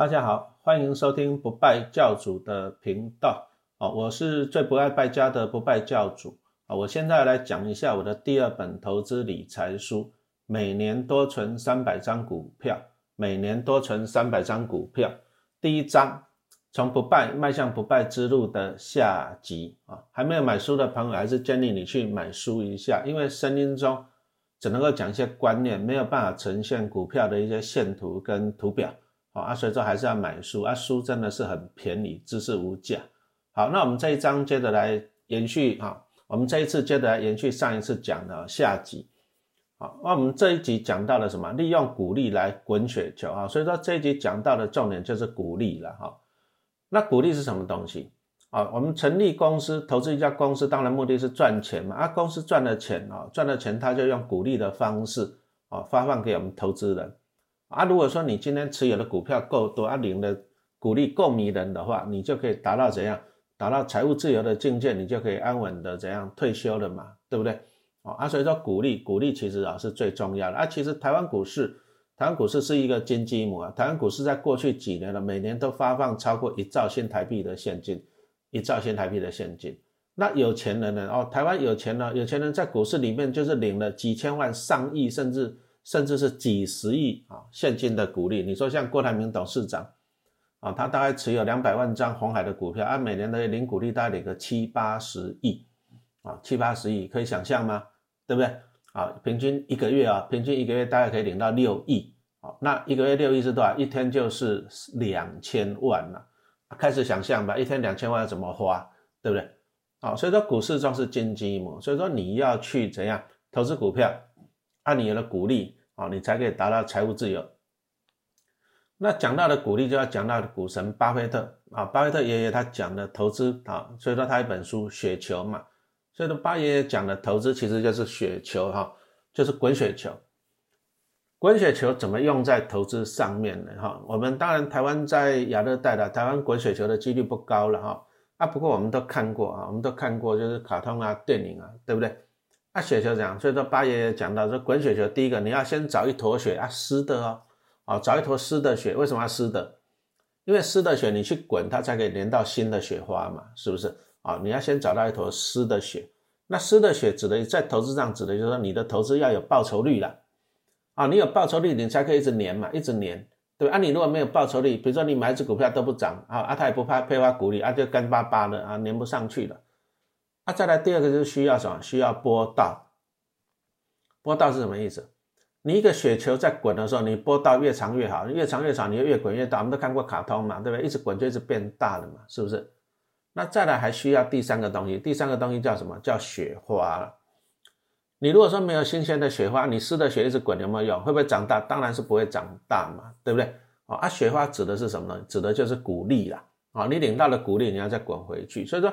大家好，欢迎收听不败教主的频道哦，我是最不爱败家的不败教主啊。我现在来讲一下我的第二本投资理财书，每年多存三百张股票，每年多存三百张股票。第一章，从不败迈向不败之路的下集啊，还没有买书的朋友，还是建议你去买书一下，因为声音中只能够讲一些观念，没有办法呈现股票的一些线图跟图表。好啊，所以说还是要买书啊，书真的是很便宜，知识无价。好，那我们这一章接着来延续啊，我们这一次接着来延续上一次讲的下集。好，那我们这一集讲到了什么？利用股利来滚雪球啊，所以说这一集讲到的重点就是股利了哈。那股利是什么东西啊？我们成立公司，投资一家公司，当然目的是赚钱嘛。啊，公司赚了钱啊，赚了钱，他就用股利的方式啊发放给我们投资人。啊，如果说你今天持有的股票够多，啊，领的股利够迷人的话，你就可以达到怎样？达到财务自由的境界，你就可以安稳的怎样退休了嘛，对不对？哦啊，所以说股利，股利其实啊是最重要的。啊，其实台湾股市，台湾股市是一个金鸡母啊。台湾股市在过去几年了，每年都发放超过一兆新台币的现金，一兆新台币的现金。那有钱人呢？哦，台湾有钱呢，有钱人在股市里面就是领了几千万、上亿，甚至。甚至是几十亿啊现金的股利，你说像郭台铭董事长啊，他大概持有两百万张红海的股票，按每年的领股利大概领个七八十亿啊，七八十亿可以想象吗？对不对？啊，平均一个月啊，平均一个月大概可以领到六亿啊，那一个月六亿是多少？一天就是两千万了，开始想象吧，一天两千万要怎么花，对不对？啊，所以说股市中是金鸡母，所以说你要去怎样投资股票，按你的鼓励。啊，你才可以达到财务自由。那讲到的鼓励，就要讲到股神巴菲特啊，巴菲特爷爷他讲的投资啊，所以说他一本书《雪球》嘛，所以说巴爷爷讲的投资其实就是雪球哈，就是滚雪球。滚雪球怎么用在投资上面呢？哈，我们当然台湾在亚热带的，台湾滚雪球的几率不高了哈。啊，不过我们都看过啊，我们都看过就是卡通啊、电影啊，对不对？啊，雪球讲，所以说八爷爷讲到说滚雪球，第一个你要先找一坨雪啊，湿的哦，啊，找一坨湿的雪，为什么要湿的？因为湿的雪你去滚，它才可以连到新的雪花嘛，是不是？啊，你要先找到一坨湿的雪，那湿的雪指的在投资上指的就是说你的投资要有报酬率了，啊，你有报酬率，你才可以一直粘嘛，一直粘，对吧？啊，你如果没有报酬率，比如说你买一只股票都不涨，啊，啊，它也不怕配发股利，啊，就干巴巴的啊，粘不上去了。那再来第二个就是需要什么？需要波道。波道是什么意思？你一个雪球在滚的时候，你波道越长越好，越长越长，你就越滚越大。我们都看过卡通嘛，对不对？一直滚就一直变大了嘛，是不是？那再来还需要第三个东西，第三个东西叫什么？叫雪花。你如果说没有新鲜的雪花，你湿的雪一直滚有没有用？会不会长大？当然是不会长大嘛，对不对？哦啊，雪花指的是什么呢？指的就是鼓励啦。啊，你领到了鼓励，你要再滚回去。所以说。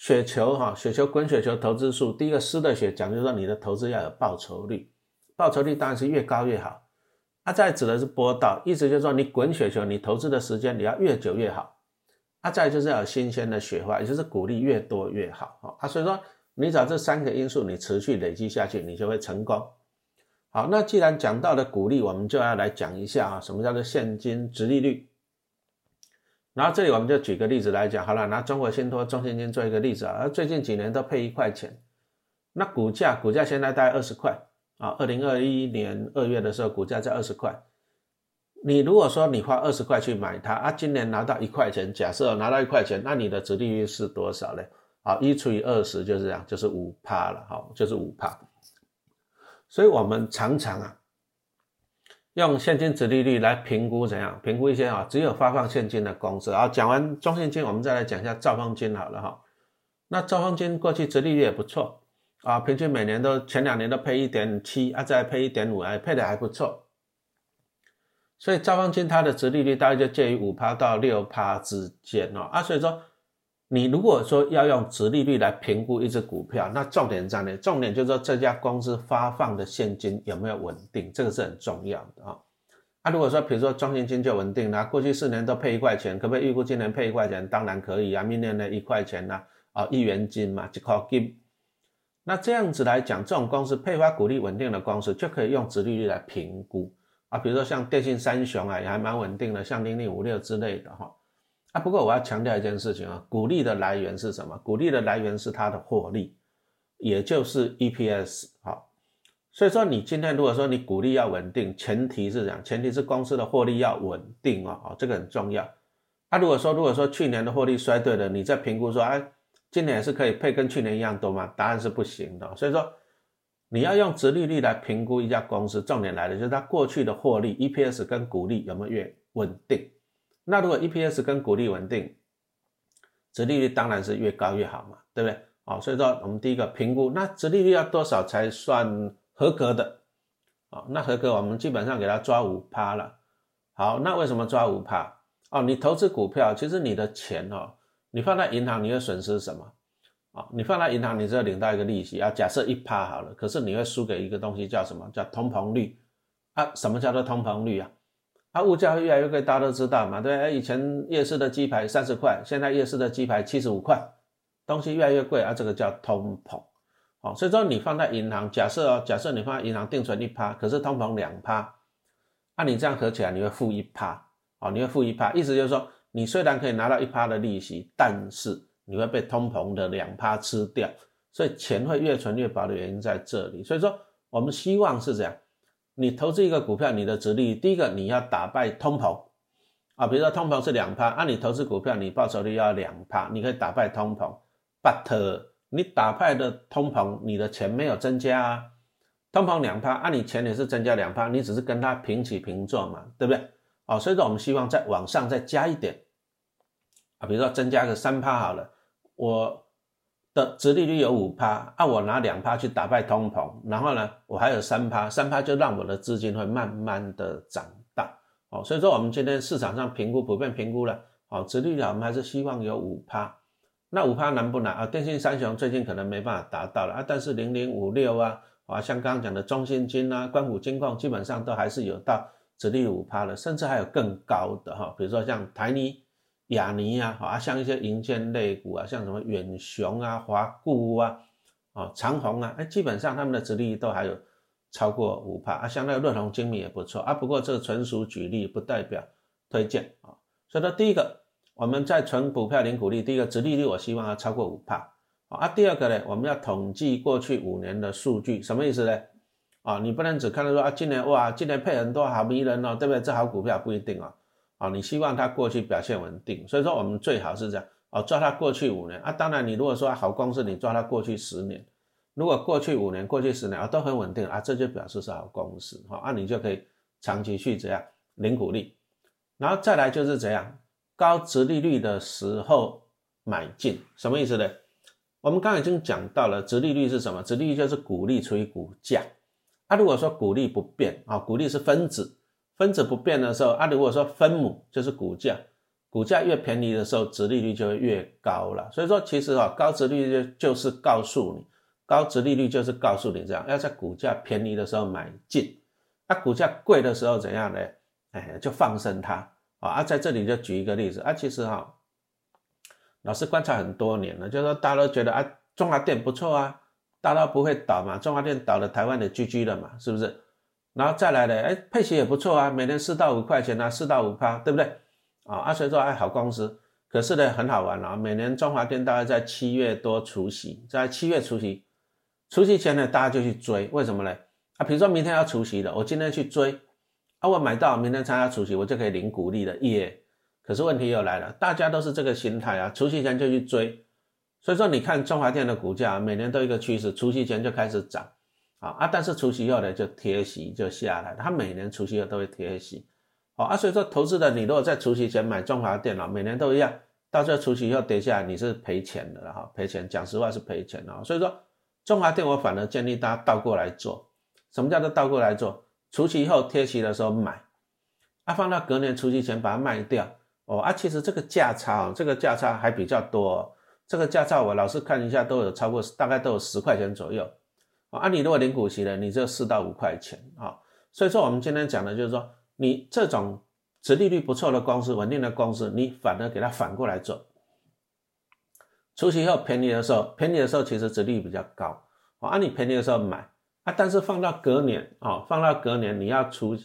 雪球哈，雪球滚雪球投资术，第一个湿的雪讲就是说你的投资要有报酬率，报酬率当然是越高越好。啊，再指的是波道，意思就是说你滚雪球，你投资的时间你要越久越好。啊，再就是要有新鲜的雪花，也就是鼓励越多越好。啊，所以说你找这三个因素，你持续累积下去，你就会成功。好，那既然讲到了鼓励，我们就要来讲一下啊，什么叫做现金值利率。然后这里我们就举个例子来讲好了，拿中国信托、中信金做一个例子啊，最近几年都配一块钱，那股价股价现在大概二十块啊，二零二一年二月的时候股价在二十块，你如果说你花二十块去买它啊，今年拿到一块钱，假设拿到一块钱，那你的值利率是多少呢？好，一除以二十就是这样，就是五帕了，好，就是五帕，所以我们常常啊。用现金值利率来评估怎样？评估一些啊，只有发放现金的公司。啊，讲完中信金，我们再来讲一下兆丰金好了哈。那兆丰金过去值利率也不错啊，平均每年都前两年都配一点七啊，再配一点五，哎，配的还不错。所以兆丰金它的值利率大概就介于五趴到六趴之间哦啊，所以说。你如果说要用值利率来评估一只股票，那重点在哪？重点就是说这家公司发放的现金有没有稳定，这个是很重要的啊。那如果说比如说中信金就稳定了，过去四年都配一块钱，可不可以预估今年配一块钱？当然可以啊，明年呢一块钱呢，啊一元金嘛，就靠金。那这样子来讲，这种公司配发股利稳定的公司就可以用值利率来评估啊，比如说像电信三雄啊，也还蛮稳定的，像零零五六之类的哈。啊，不过我要强调一件事情啊，股利的来源是什么？股利的来源是它的获利，也就是 EPS 好。所以说你今天如果说你股利要稳定，前提是这样，前提是公司的获利要稳定哦，哦，这个很重要。啊，如果说如果说去年的获利衰退了，你再评估说，哎，今年是可以配跟去年一样多吗？答案是不行的。所以说你要用直利率来评估一家公司，重点来了，就是它过去的获利 EPS 跟股利有没有越稳定。那如果 EPS 跟股利稳定，折利率当然是越高越好嘛，对不对？哦，所以说我们第一个评估，那折利率要多少才算？合格的，哦，那合格我们基本上给它抓五趴了。好，那为什么抓五趴？哦，你投资股票，其实你的钱哦，你放在银行你会损失什么？啊，你放在银行你只有领到一个利息啊，假设一趴好了，可是你会输给一个东西叫什么？叫通膨率啊？什么叫做通膨率啊？啊，物价会越来越贵，大家都知道嘛，对不对？以前夜市的鸡排三十块，现在夜市的鸡排七十五块，东西越来越贵啊，这个叫通膨。哦，所以说你放在银行，假设哦，假设你放在银行定存一趴，可是通膨两趴，那你这样合起来你会负一趴，哦，你会负一趴，意思就是说，你虽然可以拿到一趴的利息，但是你会被通膨的两趴吃掉，所以钱会越存越薄的原因在这里。所以说，我们希望是这样，你投资一个股票，你的值率，第一个你要打败通膨，啊，比如说通膨是两趴，那你投资股票，你报酬率要两趴，你可以打败通膨，but 你打败的通膨，你的钱没有增加啊，通膨两趴，啊，你钱也是增加两趴，你只是跟它平起平坐嘛，对不对？哦，所以说我们希望再往上再加一点。啊，比如说增加个三趴好了，我的殖利率有五趴，啊，我拿两趴去打败通膨，然后呢，我还有三趴，三趴就让我的资金会慢慢的长大，哦，所以说我们今天市场上评估普遍评估了，哦，殖利率我们还是希望有五趴。那五趴难不难啊？电信三雄最近可能没办法达到了啊，但是零零五六啊，啊，像刚刚讲的中信金啊、关谷金矿，基本上都还是有到直立五趴了，甚至还有更高的哈，比如说像台泥、亚尼啊，啊，像一些银建类股啊，像什么远雄啊、华固啊、啊长虹啊，哎，基本上他们的殖利率都还有超过五帕啊，像那个润虹精密也不错啊，不过这个纯属举例，不代表推荐啊，所以说第一个。我们在存股票领股利，第一个殖利率我希望要超过五帕啊。第二个呢，我们要统计过去五年的数据，什么意思呢？啊，你不能只看到说啊，今年哇，今年配很多好迷人哦，对不对？这好股票不一定哦。啊，你希望它过去表现稳定，所以说我们最好是这样哦，抓它过去五年啊。当然，你如果说好公司，你抓它过去十年，如果过去五年、过去十年啊都很稳定啊，这就表示是好公司哈，啊，你就可以长期去这样领股利，然后再来就是怎样。高值利率的时候买进，什么意思呢？我们刚刚已经讲到了，值利率是什么？值利率就是股利除以股价。啊，如果说股利不变啊，股利是分子，分子不变的时候，啊，如果说分母就是股价，股价越便宜的时候，值利率就会越高了。所以说，其实啊，高值利率就是告诉你，高值利率就是告诉你这样，要在股价便宜的时候买进，啊，股价贵的时候怎样呢？哎，就放生它。啊，在这里就举一个例子啊，其实哈，老师观察很多年了，就是说大家都觉得啊，中华电不错啊，大家不会倒嘛，中华电倒了，台湾的 GG 了嘛，是不是？然后再来呢，哎，配息也不错啊，每年四到五块钱啊，四到五趴，对不对？啊，阿以说哎，好公司，可是呢，很好玩啊，每年中华电大概在七月多除夕，在七月除夕，除夕前呢，大家就去追，为什么呢？啊，比如说明天要除夕了，我今天去追。啊，我买到明天参加除夕，我就可以领股利了耶。可是问题又来了，大家都是这个心态啊，除夕前就去追。所以说，你看中华电的股价每年都一个趋势，除夕前就开始涨啊啊，但是除夕后呢就贴息就下来，它每年除夕后都会贴息。好啊，所以说投资的你如果在除夕前买中华电脑，每年都一样，到这除夕后跌下来你是赔钱的了哈，赔钱，讲实话是赔钱的。所以说中华电我反而建议大家倒过来做，什么叫做倒过来做？除夕后贴息的时候买，啊，放到隔年除夕前把它卖掉，哦，啊，其实这个价差，这个价差还比较多，这个价差我老是看一下都有超过，大概都有十块钱左右，啊，你如果领股息了，你就四到五块钱，啊，所以说我们今天讲的就是说，你这种殖利率不错的公司，稳定的公司，你反而给它反过来做，除夕后便宜的时候，便宜的时候其实殖利率比较高，啊，你便宜的时候买。啊，但是放到隔年啊，放到隔年你要除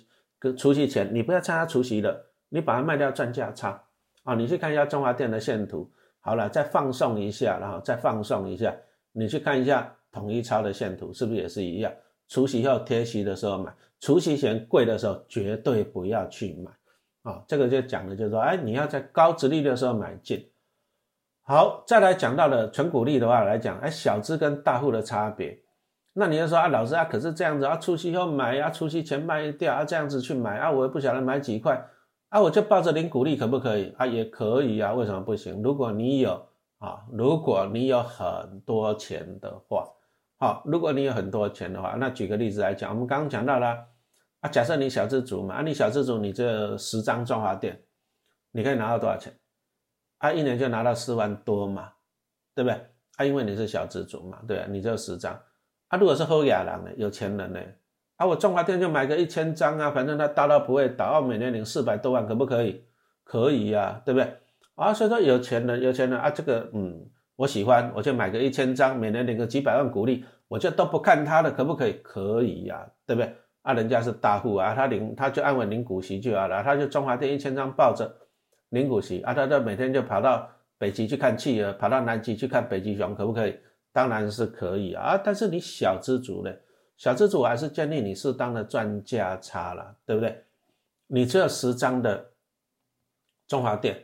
除夕前你不要参加除夕了，你把它卖掉赚价差啊！你去看一下中华电的线图，好了，再放送一下，然后再放送一下，你去看一下统一超的线图，是不是也是一样？除夕后贴息的时候买，除夕前贵的时候绝对不要去买啊！这个就讲的就是说，哎，你要在高值利率的时候买进。好，再来讲到了纯股利的话来讲，哎，小资跟大户的差别。那你就说啊，老师啊，可是这样子啊，除夕后买啊，除夕前卖掉啊，这样子去买啊，我也不晓得买几块啊，我就抱着零股利可不可以啊？也可以啊，为什么不行？如果你有啊，如果你有很多钱的话，好，如果你有很多钱的话，那举个例子来讲，我们刚刚讲到了啊，假设你小资族嘛，啊，你小资族，你这十张中华店，你可以拿到多少钱？啊，一年就拿到四万多嘛，对不对？啊，因为你是小资族嘛，对啊，你这十张。啊，如果是后亚郎呢，有钱人呢，啊，我中华电就买个一千张啊，反正他大到不会倒，每年领四百多万，可不可以？可以呀，对不对？啊，所以说有钱人，有钱人啊，这个嗯，我喜欢，我就买个一千张，每年领个几百万股利，我就都不看他的，可不可以？可以呀，对不对？啊，人家是大户啊，他领他就安稳领股息就好了，他就中华电一千张抱着领股息啊，他就每天就跑到北极去看企鹅，跑到南极去看北极熊，可不可以？当然是可以啊，但是你小资族呢？小资族还是建议你适当的赚价差了，对不对？你只有十张的中华电，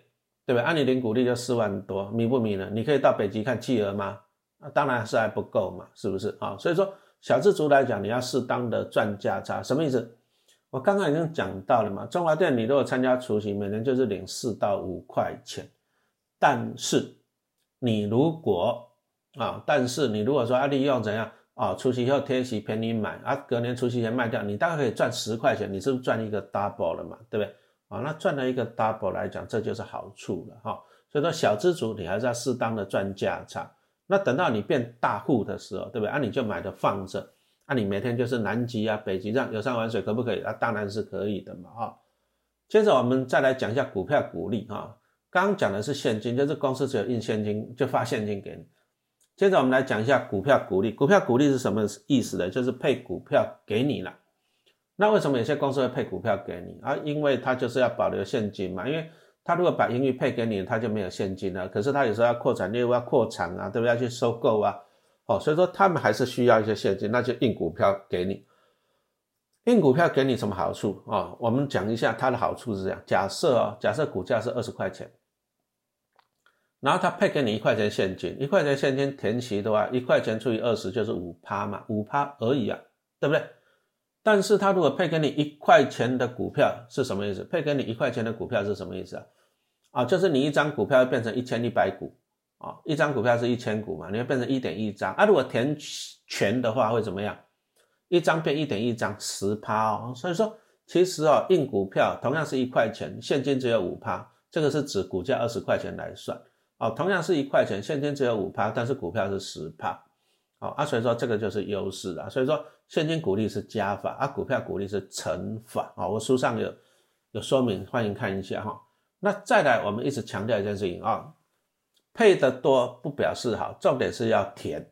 对不对？按你零股利就四万多，迷不迷呢？你可以到北极看企鹅吗？啊，当然是还不够嘛，是不是啊？所以说小资族来讲，你要适当的赚价差，什么意思？我刚刚已经讲到了嘛，中华店你如果参加除夕，每年就是领四到五块钱，但是你如果啊，但是你如果说啊利用怎样啊，除夕后贴息便宜买啊，隔年除夕前卖掉，你大概可以赚十块钱，你是不是赚一个 double 了嘛？对不对？啊，那赚了一个 double 来讲，这就是好处了哈。所以说小资主你还是要适当的赚价差。那等到你变大户的时候，对不对？啊，你就买的放着，啊，你每天就是南极啊、北极这样游山玩水，可不可以？啊，当然是可以的嘛哈。接着我们再来讲一下股票股利哈。刚刚讲的是现金，就是公司只有印现金就发现金给你。接着我们来讲一下股票股利。股票股利是什么意思呢？就是配股票给你了。那为什么有些公司会配股票给你啊？因为它就是要保留现金嘛。因为他如果把盈余配给你，他就没有现金了。可是他有时候要扩展业务、要扩产啊，对不对？要去收购啊，哦，所以说他们还是需要一些现金，那就印股票给你。印股票给你什么好处啊？我们讲一下它的好处是这样。假设啊，假设股价是二十块钱。然后他配给你一块钱现金，一块钱现金填息的话，一块钱除以二十就是五趴嘛，五趴而已啊，对不对？但是他如果配给你一块钱的股票是什么意思？配给你一块钱的股票是什么意思啊？啊，就是你一张股票变成一千一百股啊，一张股票是一千股嘛，你会变成一点一张啊。如果填全的话会怎么样？一张变一点一张，十趴哦。所以说，其实哦，印股票同样是一块钱，现金只有五趴，这个是指股价二十块钱来算。哦，同样是一块钱，现金只有五趴，但是股票是十趴，哦啊，所以说这个就是优势啊。所以说现金股利是加法，啊，股票股利是乘法啊。我书上有有说明，欢迎看一下哈。那再来，我们一直强调一件事情啊，配的多不表示好，重点是要填，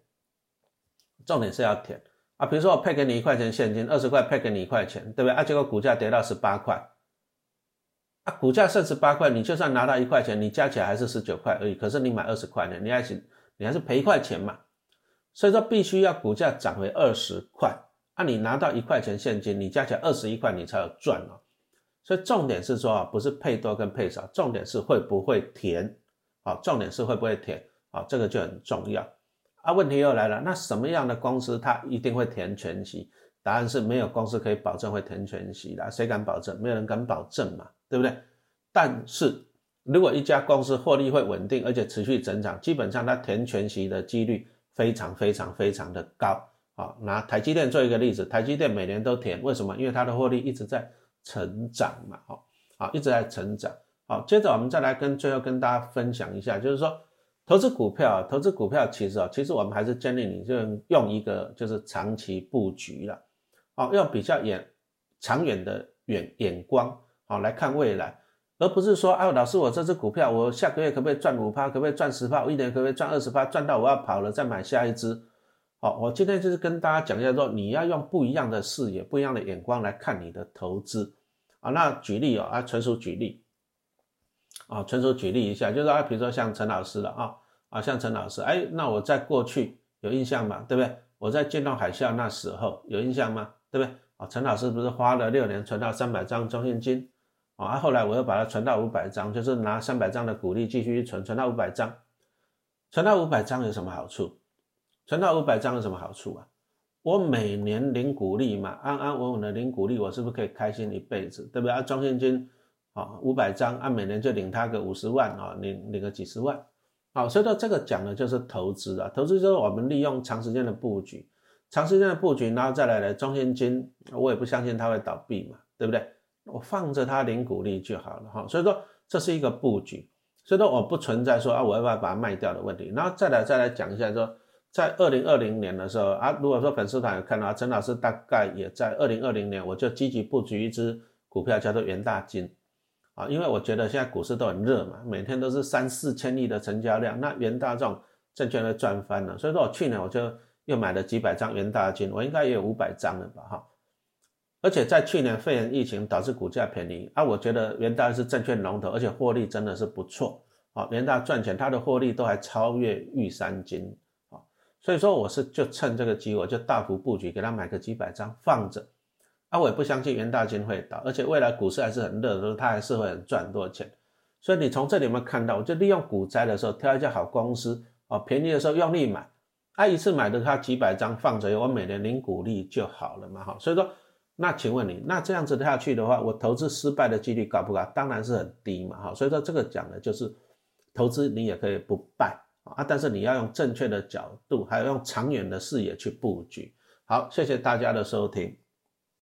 重点是要填啊。比如说我配给你一块钱现金，二十块配给你一块钱，对不对？啊，结果股价跌到十八块。啊股价剩十八块，你就算拿到一块钱，你加起来还是十九块而已。可是你买二十块呢，你还是你还是赔一块钱嘛。所以说必须要股价涨回二十块，啊，你拿到一块钱现金，你加起来二十一块，你才有赚哦。所以重点是说啊，不是配多跟配少，重点是会不会填，啊，重点是会不会填，啊，这个就很重要。啊，问题又来了，那什么样的公司它一定会填全息？答案是没有公司可以保证会填全息的，谁敢保证？没有人敢保证嘛。对不对？但是如果一家公司获利会稳定，而且持续增长，基本上它填全息的几率非常非常非常的高啊。拿台积电做一个例子，台积电每年都填，为什么？因为它的获利一直在成长嘛，好，好一直在成长。好，接着我们再来跟最后跟大家分享一下，就是说投资股票，投资股票其实啊，其实我们还是建议你就用一个就是长期布局了，哦，用比较远长远的远眼光。好来看未来，而不是说，啊，老师，我这只股票，我下个月可不可以赚五趴？可不可以赚十趴？我一年可不可以赚二十趴？赚到我要跑了再买下一只。好，我今天就是跟大家讲一下，说你要用不一样的视野、不一样的眼光来看你的投资。啊，那举例哦，啊，纯属举例，啊，纯属举例一下，就是啊，比如说像陈老师了啊，啊，像陈老师，哎，那我在过去有印象吗？对不对？我在见到海啸那时候有印象吗？对不对？啊，陈老师不是花了六年存到三百张中现金，啊，后来我又把它存到五百张，就是拿三百张的股利继续存，存到五百张，存到五百张有什么好处？存到五百张有什么好处啊？我每年领股利嘛，安安稳稳的领股利，我是不是可以开心一辈子？对不对？啊，中现金啊，五百张，按每年就领他个五十万啊，领领个几十万，好，所以说这个讲的就是投资啊，投资就是我们利用长时间的布局，长时间的布局，然后再来的中现金，我也不相信它会倒闭嘛，对不对？我放着它领股利就好了哈，所以说这是一个布局，所以说我不存在说啊，我要不要把它卖掉的问题，然后再来再来讲一下说。在二零二零年的时候啊，如果说粉丝团有看到陈老师大概也在二零二零年，我就积极布局一只股票，叫做元大金啊，因为我觉得现在股市都很热嘛，每天都是三四千亿的成交量，那元大这种证券会赚翻了，所以说我去年我就又买了几百张元大金，我应该也有五百张了吧哈，而且在去年肺炎疫情导致股价便宜啊，我觉得元大是证券龙头，而且获利真的是不错啊，元大赚钱，它的获利都还超越玉山金。所以说我是就趁这个机会，就大幅布局，给他买个几百张放着。啊，我也不相信元大金会倒，而且未来股市还是很热的时候，它还是会很赚很多钱。所以你从这里面看到，我就利用股灾的时候挑一家好公司，哦，便宜的时候用力买，啊，一次买的它几百张放着，我每年领股利就好了嘛，哈。所以说，那请问你，那这样子下去的话，我投资失败的几率高不高？当然是很低嘛，哈。所以说这个讲的就是投资你也可以不败。啊！但是你要用正确的角度，还有用长远的视野去布局。好，谢谢大家的收听。